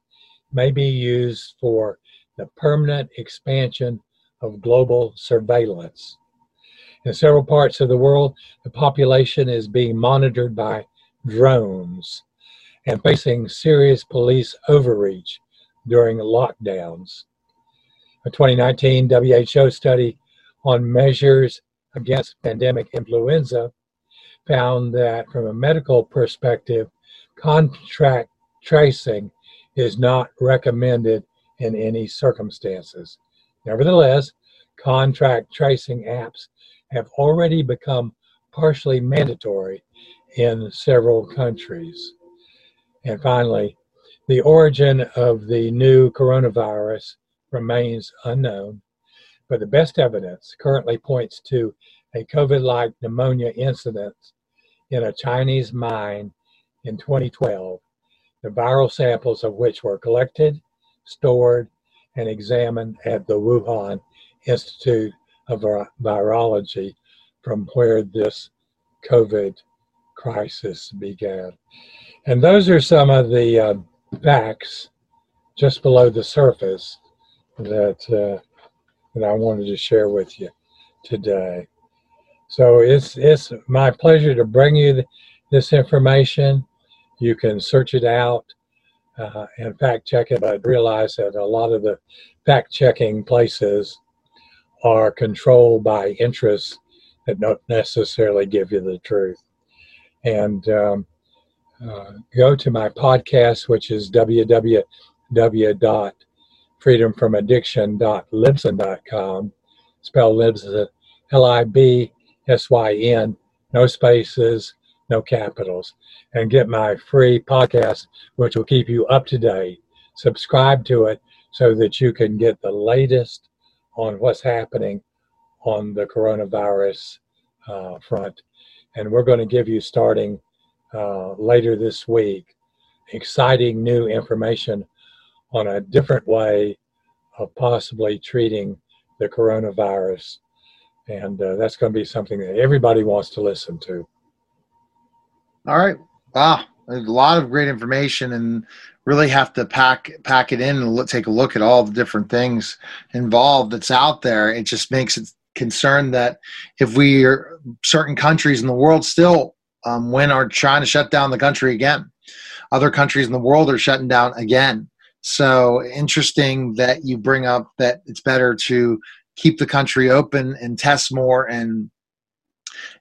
may be used for the permanent expansion of global surveillance. In several parts of the world, the population is being monitored by drones and facing serious police overreach during lockdowns. A 2019 WHO study on measures against pandemic influenza found that from a medical perspective, contact tracing is not recommended in any circumstances. Nevertheless, contact tracing apps have already become partially mandatory in several countries. And finally, the origin of the new coronavirus remains unknown, but the best evidence currently points to a COVID like pneumonia incident in a Chinese mine in 2012, the viral samples of which were collected, stored, and examined at the Wuhan Institute of Virology, from where this COVID crisis began. And those are some of the uh, facts just below the surface that uh, that I wanted to share with you today. So it's it's my pleasure to bring you this information. You can search it out uh, and fact check it, but realize that a lot of the fact checking places are controlled by interests that don't necessarily give you the truth. And um, uh, go to my podcast, which is www.freedomfromaddiction.libsyn.com. Spell Libsyn, L I B S Y N, no spaces, no capitals. And get my free podcast, which will keep you up to date. Subscribe to it so that you can get the latest on what's happening on the coronavirus uh, front. And we're going to give you starting uh, later this week exciting new information on a different way of possibly treating the coronavirus. And uh, that's going to be something that everybody wants to listen to. All right. Wow. A lot of great information and really have to pack pack it in and look, take a look at all the different things involved that's out there. It just makes it concerned that if we are certain countries in the world still um, when are trying to shut down the country again. Other countries in the world are shutting down again. So interesting that you bring up that it's better to keep the country open and test more and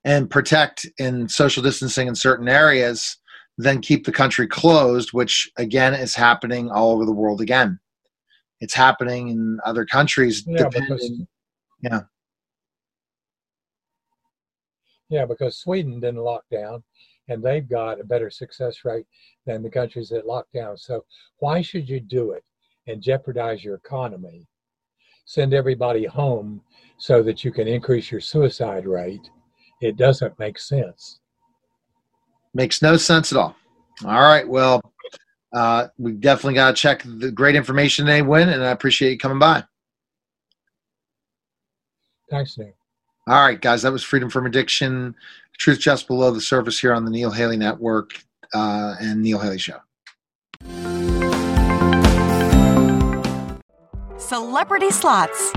and protect in social distancing in certain areas than keep the country closed, which again is happening all over the world again. It's happening in other countries. Yeah, because, yeah. Yeah, because Sweden didn't lock down and they've got a better success rate than the countries that locked down. So why should you do it and jeopardize your economy? Send everybody home so that you can increase your suicide rate. It doesn't make sense. Makes no sense at all. All right. Well, uh, we definitely got to check the great information they win, and I appreciate you coming by. Thanks, Nick. All right, guys, that was Freedom from Addiction. Truth just below the surface here on the Neil Haley Network uh, and Neil Haley Show. Celebrity Slots.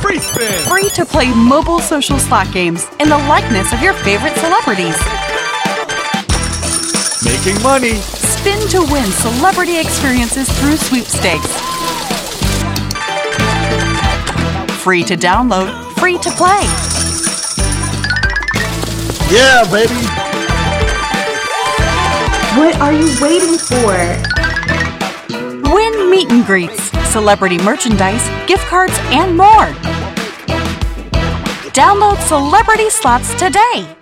Free spin. Free to play mobile social slot games in the likeness of your favorite celebrities. Making money. Spin to win celebrity experiences through sweepstakes. Free to download free to play. Yeah, baby. What are you waiting for? Win meet and greets, celebrity merchandise, gift cards, and more. Download Celebrity Slots today.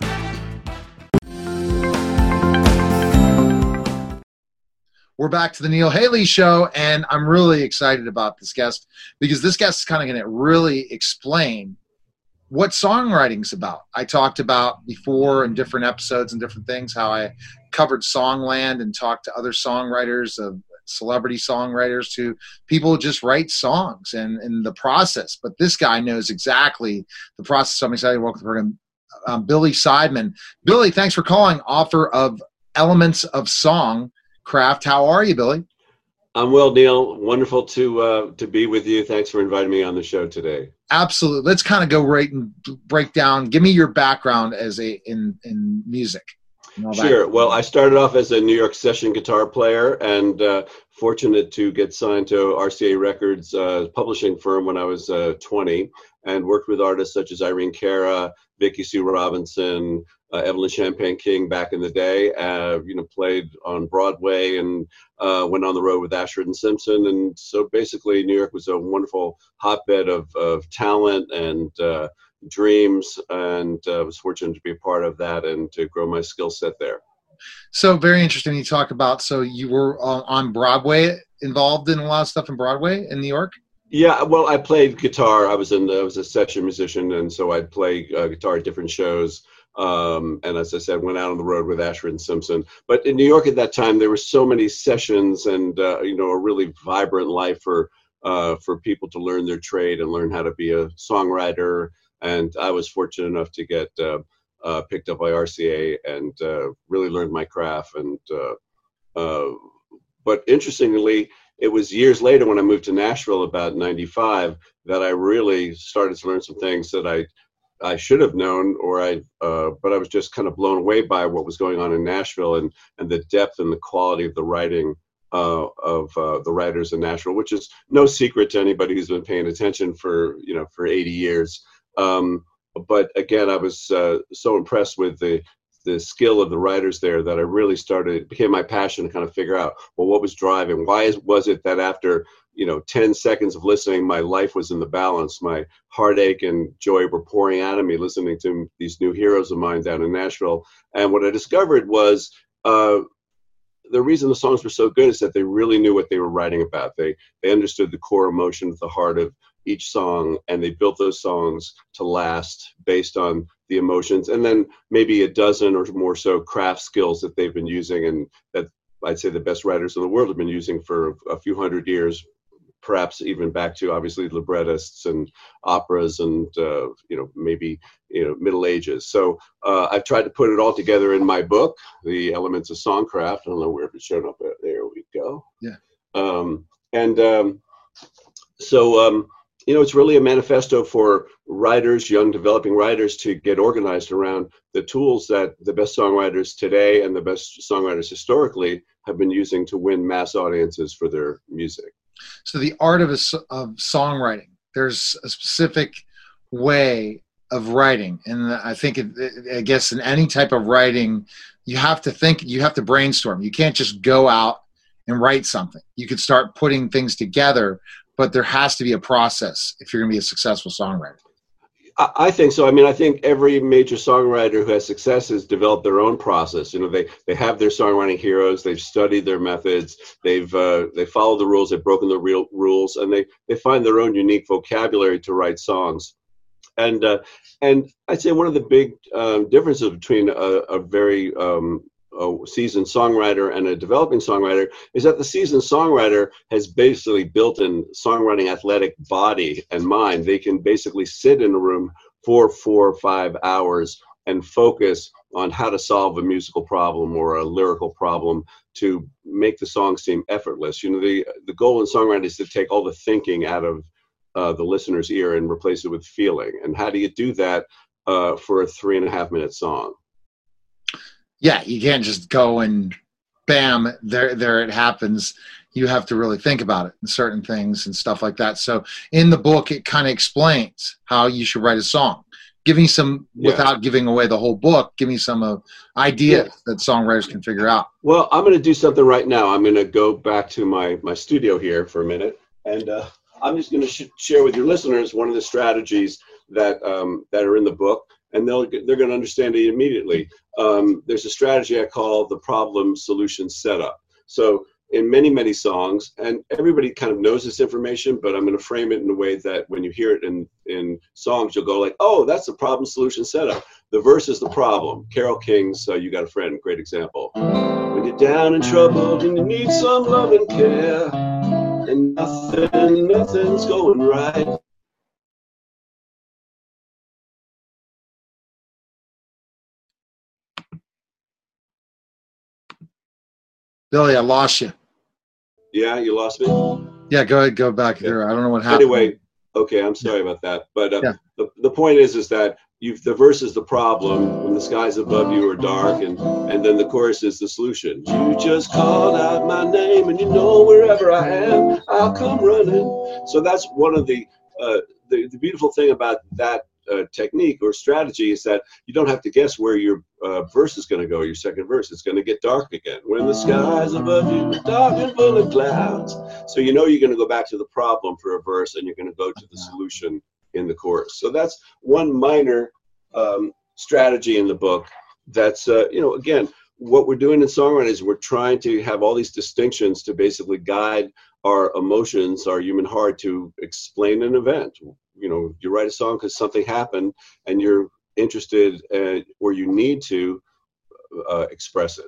We're back to the Neil Haley Show, and I'm really excited about this guest because this guest is kind of going to really explain what songwriting's about. I talked about before in different episodes and different things how I covered Songland and talked to other songwriters of celebrity songwriters to people who just write songs and, and the process. But this guy knows exactly the process. So I'm excited to welcome the program um, Billy Seidman. Billy, thanks for calling. Author of Elements of Song Craft. How are you, Billy? I'm well, Neil. Wonderful to uh, to be with you. Thanks for inviting me on the show today. Absolutely. Let's kind of go right and break down. Give me your background as a in in music. Sure. Well, I started off as a New York session guitar player, and uh, fortunate to get signed to RCA Records uh, publishing firm when I was uh, 20, and worked with artists such as Irene Cara, Vicki Sue Robinson, uh, Evelyn Champagne King back in the day. Uh, you know, played on Broadway and uh, went on the road with Ashford and Simpson. And so basically, New York was a wonderful hotbed of, of talent and uh, dreams. And I uh, was fortunate to be a part of that and to grow my skill set there. So very interesting. You talk about so you were on Broadway, involved in a lot of stuff in Broadway in New York. Yeah, well, I played guitar. I was in I was a session musician, and so I'd play uh, guitar at different shows. Um, and as I said, went out on the road with Ashford and Simpson. But in New York at that time, there were so many sessions and uh, you know a really vibrant life for uh, for people to learn their trade and learn how to be a songwriter. And I was fortunate enough to get uh, uh picked up by RCA and uh, really learned my craft. And uh, but interestingly, it was years later when I moved to Nashville about '95 that I really started to learn some things that I I should have known, or I, uh, but I was just kind of blown away by what was going on in Nashville and and the depth and the quality of the writing uh, of uh, the writers in Nashville, which is no secret to anybody who's been paying attention for you know for 80 years. Um, but again, I was uh, so impressed with the the skill of the writers there that I really started it became my passion to kind of figure out well what was driving why is, was it that after you know 10 seconds of listening my life was in the balance. My heartache and joy were pouring out of me listening to these new heroes of mine down in Nashville. And what I discovered was uh, the reason the songs were so good is that they really knew what they were writing about. They they understood the core emotion at the heart of each song and they built those songs to last based on the emotions and then maybe a dozen or more so craft skills that they've been using and that I'd say the best writers in the world have been using for a few hundred years perhaps even back to obviously librettists and operas and uh, you know maybe you know middle ages. So uh, i've tried to put it all together in my book the elements of songcraft. I don't know where it's shown up there we go. Yeah. Um, and um, so um, you know, it's really a manifesto for writers, young developing writers, to get organized around the tools that the best songwriters today and the best songwriters historically have been using to win mass audiences for their music. So, the art of, a, of songwriting, there's a specific way of writing. And I think, it, I guess, in any type of writing, you have to think, you have to brainstorm. You can't just go out and write something. You could start putting things together, but there has to be a process if you're going to be a successful songwriter. I think so. I mean, I think every major songwriter who has success has developed their own process. You know, they they have their songwriting heroes. They've studied their methods. They've uh, they follow the rules. They've broken the real rules, and they they find their own unique vocabulary to write songs. And uh, and I'd say one of the big um, differences between a, a very um, a seasoned songwriter and a developing songwriter is that the seasoned songwriter has basically built in songwriting athletic body and mind. They can basically sit in a room for four or five hours and focus on how to solve a musical problem or a lyrical problem to make the song seem effortless. You know, the the goal in songwriting is to take all the thinking out of uh, the listener's ear and replace it with feeling. And how do you do that uh, for a three and a half minute song? Yeah, you can't just go and bam, there there it happens. You have to really think about it and certain things and stuff like that. So in the book, it kind of explains how you should write a song. Give me some, yeah. without giving away the whole book, give me some uh, ideas yeah. that songwriters can figure out. Well, I'm going to do something right now. I'm going to go back to my, my studio here for a minute. And uh, I'm just going to sh- share with your listeners one of the strategies that, um, that are in the book and they'll they're going to understand it immediately. Um, there's a strategy I call the problem solution setup. So in many many songs, and everybody kind of knows this information, but I'm going to frame it in a way that when you hear it in in songs, you'll go like, "Oh, that's the problem solution setup." The verse is the problem. Carole King's uh, "You Got a Friend," great example. When you're down and troubled and you need some love and care, and nothing nothing's going right. Billy, I lost you. Yeah, you lost me. Yeah, go ahead, go back yeah. there. I don't know what happened. Anyway, okay, I'm sorry yeah. about that. But uh, yeah. the, the point is, is that you the verse is the problem when the skies above you are dark, and and then the chorus is the solution. You just call out my name, and you know wherever I am, I'll come running. So that's one of the uh, the, the beautiful thing about that uh, technique or strategy is that you don't have to guess where your uh, verse is going to go, your second verse. It's going to get dark again. When the skies above you are dark and full of clouds. So you know you're going to go back to the problem for a verse and you're going to go to the solution in the chorus. So that's one minor um, strategy in the book. That's, uh, you know, again, what we're doing in songwriting is we're trying to have all these distinctions to basically guide our emotions, our human heart to explain an event you know you write a song because something happened and you're interested uh, or you need to uh, express it.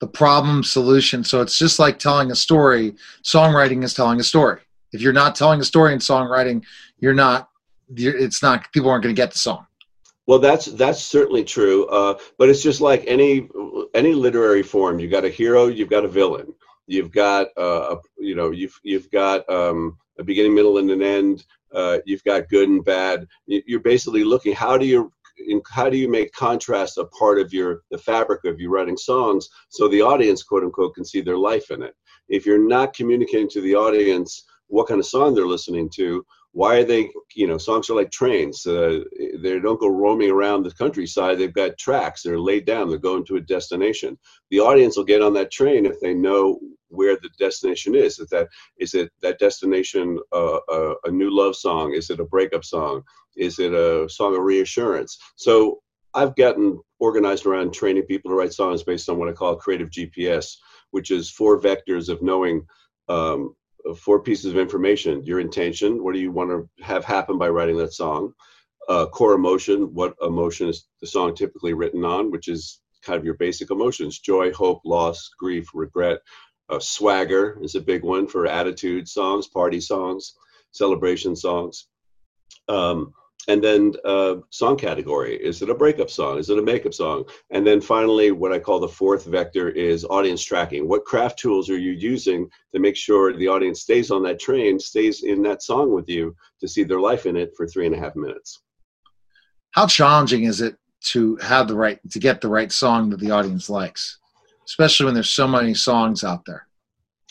The problem solution so it's just like telling a story songwriting is telling a story. If you're not telling a story in songwriting you're not you're, it's not people aren't going to get the song. Well that's that's certainly true uh, but it's just like any any literary form. You've got a hero you've got a villain. You've got uh, you know you've you've got um, a beginning middle and an end uh, you've got good and bad. You're basically looking how do you how do you make contrast a part of your the fabric of you writing songs so the audience quote unquote can see their life in it if you're not communicating to the audience what kind of song they're listening to why are they you know songs are like trains uh, they don't go roaming around the countryside they've got tracks they're laid down they're going to a destination. The audience will get on that train if they know where the destination is. Is that is it that destination uh, uh, a new love song? Is it a breakup song? Is it a song of reassurance? So i've gotten organized around training people to write songs based on what i call creative gps which is four vectors of knowing um, four pieces of information. Your intention what do you want to have happen by writing that song? Uh, core emotion what emotion is the song typically written on which is kind of your basic emotions. Joy hope loss grief regret. Uh, swagger is a big one for attitude songs party songs celebration songs. Um, and then uh, song category. Is it a breakup song? Is it a makeup song? And then finally what i call the fourth vector is audience tracking. What craft tools are you using to make sure the audience stays on that train stays in that song with you to see their life in it for three and a half minutes? How challenging is it to have the right to get the right song that the audience likes especially when there's so many songs out there?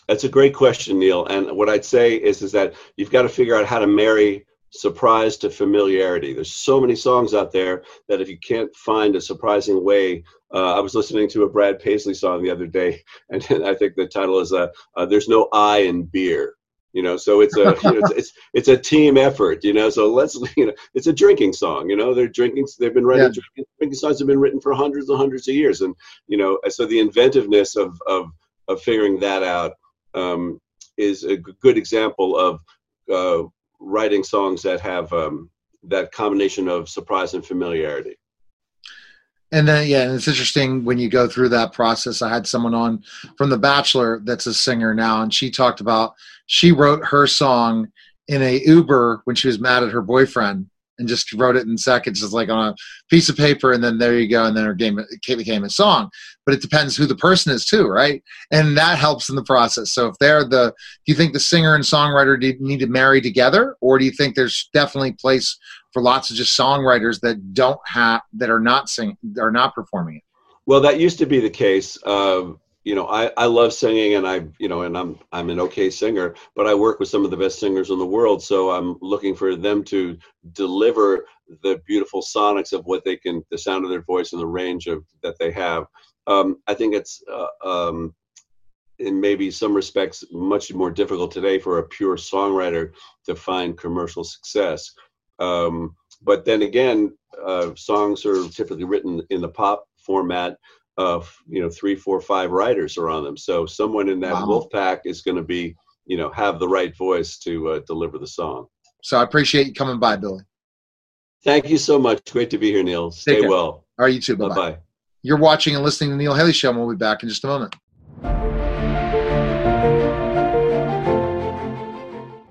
That's a great question neil. And what i'd say is is that you've got to figure out how to marry surprise to familiarity. There's so many songs out there that if you can't find a surprising way, uh, I was listening to a Brad Paisley song the other day, and I think the title is uh, uh, "There's No I in Beer." You know, so it's a you know, it's, it's, it's a team effort. You know, so let's you know it's a drinking song. You know, they're drinking. They've been writing yeah. drinking, drinking songs have been written for hundreds and hundreds of years, and you know, so the inventiveness of of of figuring that out um, is a good example of uh, writing songs that have um, that combination of surprise and familiarity. And then, yeah, and it's interesting when you go through that process. I had someone on from The Bachelor that's a singer now, and she talked about she wrote her song in a Uber when she was mad at her boyfriend and just wrote it in seconds, just like on a piece of paper, and then there you go, and then her game it became a song. But it depends who the person is too, right? And that helps in the process. So if they're the, do you think the singer and songwriter need to marry together, or do you think there's definitely place for lots of just songwriters that don't have that are not sing are not performing it? Well, that used to be the case. Uh, you know, I, I love singing and I, you know, and I'm, I'm an okay singer, but I work with some of the best singers in the world. So I'm looking for them to deliver the beautiful sonics of what they can, the sound of their voice and the range of that they have. Um, I think it's, uh, um, in maybe some respects, much more difficult today for a pure songwriter to find commercial success. Um, but then again, uh, songs are typically written in the pop format of you know three, four, five writers are on them. So someone in that wow. wolf pack is going to be you know have the right voice to uh, deliver the song. So I appreciate you coming by, Billy. Thank you so much. Great to be here, Neil. Stay well. All right, you too. Bye bye. You're watching and listening to Neil Haley Show, and we'll be back in just a moment.